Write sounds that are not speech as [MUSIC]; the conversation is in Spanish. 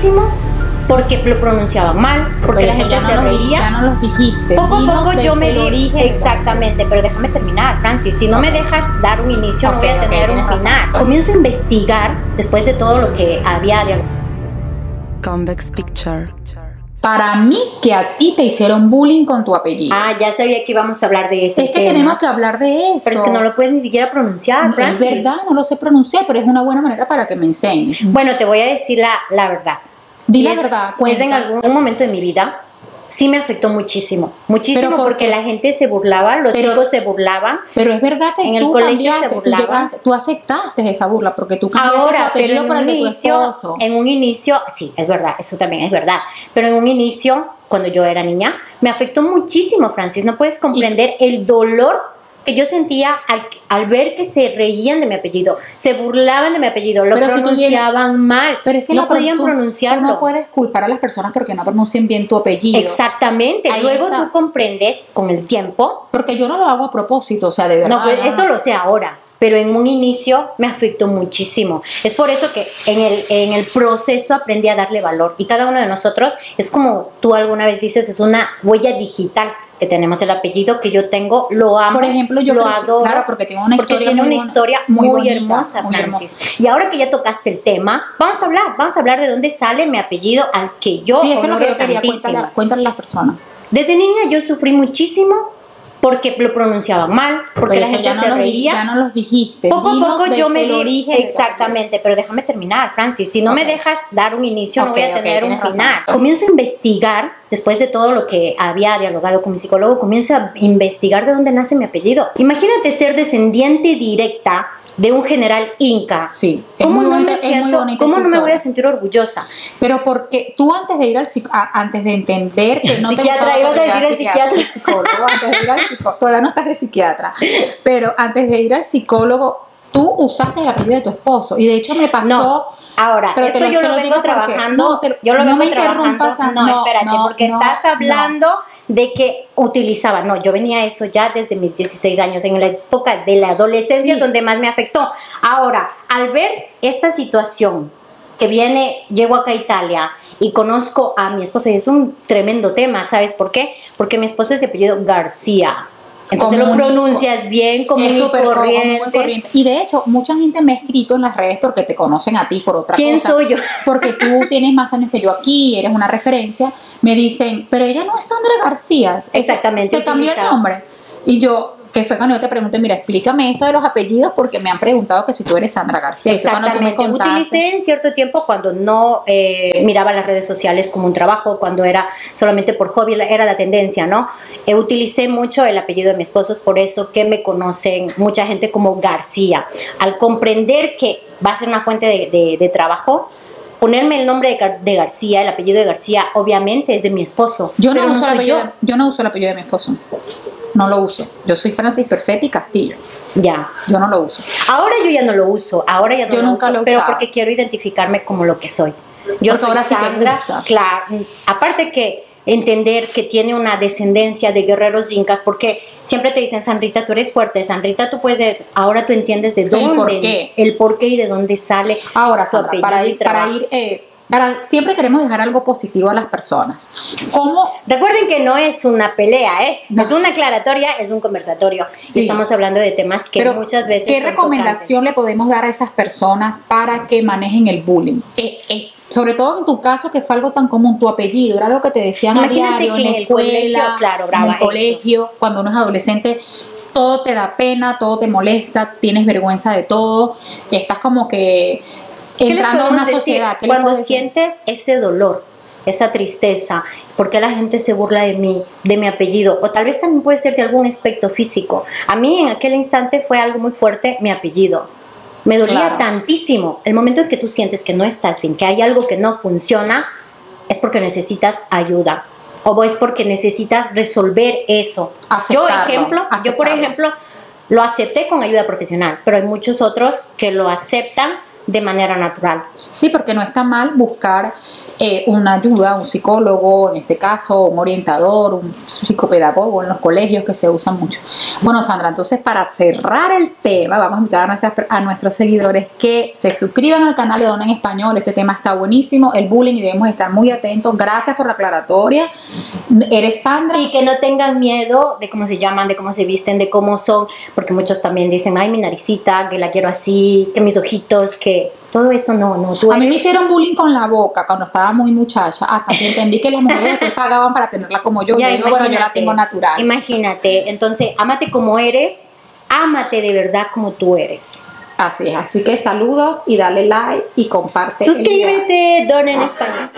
muchísimo porque lo pronunciaban mal, porque la gente se reía. ya no los dijiste. Poco a poco yo me di exactamente, pero déjame terminar, Francis. Si no me dejas dar un inicio, no voy a tener un final. Comienzo a investigar después de todo lo que había de Convex Picture. Para mí, que a ti te hicieron bullying con tu apellido. Ah, ya sabía que íbamos a hablar de eso. Es que tenemos que hablar de eso. Pero es que no lo puedes ni siquiera pronunciar, Francis. Es verdad, no lo sé pronunciar, pero es una buena manera para que me enseñes. Bueno, te voy a decir la, la verdad. Di la verdad. Pues en algún momento de mi vida sí me afectó muchísimo, muchísimo porque la gente se burlaba, los chicos se burlaban. Pero es verdad que en el colegio se burlaban. Tú, aceptaste esa burla porque tú Ahora, pero en un inicio, en un inicio, sí, es verdad, eso también es verdad. Pero en un inicio, cuando yo era niña, me afectó muchísimo, Francis. No puedes comprender el dolor que yo sentía al, ver que se reían de mi apellido, se burlaban de mi apellido, lo pronunciaban mal, pero es que no podían pronunciarlo. no puedes culpar a las personas porque no pronuncien bien tu apellido. Exactamente. Luego tú comprendes con el tiempo. Porque yo no lo hago a propósito, o sea, de verdad. No, pues esto lo sé ahora pero en un inicio me afectó muchísimo. Es por eso que en el, en el proceso aprendí a darle valor y cada uno de nosotros es como tú alguna vez dices, es una huella digital que tenemos el apellido que yo tengo, lo amo, Por ejemplo, yo lo adoro, claro, porque tiene una porque historia, tiene muy, una historia muy, hermosa, Francis. Y ahora que ya tocaste el tema, vamos a hablar, vamos a hablar de dónde sale mi apellido al que yo Sí, eso es lo que yo quería, cuéntale, a las personas. Desde niña yo sufrí muchísimo porque lo pronunciaban mal, porque la gente se reía. Ya no los dijiste. Poco a poco yo me di. Exactamente, pero déjame terminar, Francis. Si no me dejas dar un inicio, no voy a tener un final. Comienzo a investigar, después de todo lo que había dialogado con mi psicólogo, comienzo a investigar de dónde nace mi apellido. Imagínate ser descendiente directa de un general inca. Sí, ¿Cómo no me ¿Cómo no me voy a sentir orgullosa? Pero porque tú antes de ir al antes de entender que no psiquiatra, ibas a decir el psiquiatra, psicólogo, antes de ir al psicólogo, todavía no estás de psiquiatra, pero antes de ir al psicólogo, tú usaste el apellido de tu esposo y de hecho me pasó Ahora, pero esto yo lo, vengo trabajando. yo lo vengo me trabajando. no, espérate, porque estás hablando de que utilizaba. No, yo venía eso ya desde mis 16 años, en la época de la adolescencia, donde más me afectó. Ahora, al ver esta situación que viene, llego acá a Italia y conozco a mi esposo, y es un tremendo tema, ¿sabes por qué? Porque mi esposo es de apellido García. Entonces lo pronuncias bien, como es súper corriente. Y de hecho, mucha gente me ha escrito en las redes porque te conocen a ti por otra cosa. ¿Quién soy yo? [LAUGHS] Porque tú tienes más años que yo aquí, eres una referencia. Me dicen, pero ella no es Sandra García. Exactamente. Se cambió el nombre. Y yo, que fue cuando yo te pregunté, mira, explícame esto de los apellidos porque me han preguntado que si tú eres Sandra García. Exactamente. Cuando Utilicé en cierto tiempo cuando no eh, miraba las redes sociales como un trabajo, cuando era solamente por hobby, era la tendencia, ¿no? Eh, utilicé mucho el apellido de mi esposo, es por eso que me conocen mucha gente como García. Al comprender que va a ser una fuente de, trabajo, ponerme el nombre de, García, el apellido de García, obviamente es de mi esposo. Yo no, uso el apellido, yo no uso el apellido de mi esposo no lo uso. Yo soy Francis Perfetti Castillo. Ya. Yo no lo uso. Ahora yo ya no lo uso, ahora ya no yo lo nunca uso, lo pero porque quiero identificarme como lo que soy. Yo soy ahora Sandra, claro, aparte que entender que tiene una descendencia de guerreros incas, porque siempre te dicen, Sanrita, tú eres fuerte, Sanrita, tú puedes, ahora tú entiendes de dónde, el por qué, el por qué y de dónde sale. Ahora, Sandra, para ir, para ir eh, siempre queremos dejar algo positivo a las personas. ¿Cómo? Recuerden que no es una pelea, ¿eh? No. Es una aclaratoria, es un conversatorio. estamos hablando de temas que muchas veces. ¿Qué recomendación le podemos dar a esas personas para que manejen el bullying? Eh, eh, sobre todo en tu caso, que fue algo tan común, tu apellido, era lo que te decían a diario, en la escuela, claro, en el colegio, cuando uno es adolescente, todo te da pena, todo te molesta, tienes vergüenza de todo, estás como que entrando a una sociedad. Cuando sientes ese dolor, esa tristeza, ¿por qué la gente se burla de mí, de mi apellido? O tal vez también puede ser de algún aspecto físico. A mí en aquel instante fue algo muy fuerte mi apellido. Me dolía tantísimo. El momento en que tú sientes que no estás bien, que hay algo que no funciona, es porque necesitas ayuda. O es porque necesitas resolver eso. yo, ejemplo, yo por ejemplo, lo acepté con ayuda profesional, pero hay muchos otros que lo aceptan de manera natural. Sí, porque no está mal buscar eh, una ayuda, un psicólogo, en este caso, un orientador, un psicopedagogo en los colegios que se usan mucho. Bueno, Sandra, entonces para cerrar el tema, vamos a invitar a, nuestras, a nuestros seguidores que se suscriban al canal de Dona en Español. Este tema está buenísimo, el bullying, y debemos estar muy atentos. Gracias por la aclaratoria. Eres Sandra. Y que no tengan miedo de cómo se llaman, de cómo se visten, de cómo son, porque muchos también dicen, ay, mi naricita, que la quiero así, que mis ojitos, que todo eso no, no. a mí me hicieron bullying con la boca cuando estaba muy muchacha, hasta que entendí que las mujeres después pagaban para tenerla como yo. Ya, yo digo, bueno, yo la tengo natural. Imagínate, entonces, ámate como eres, ámate de verdad como tú eres. Así es, así que saludos y dale like y comparte. Suscríbete, Don en Español.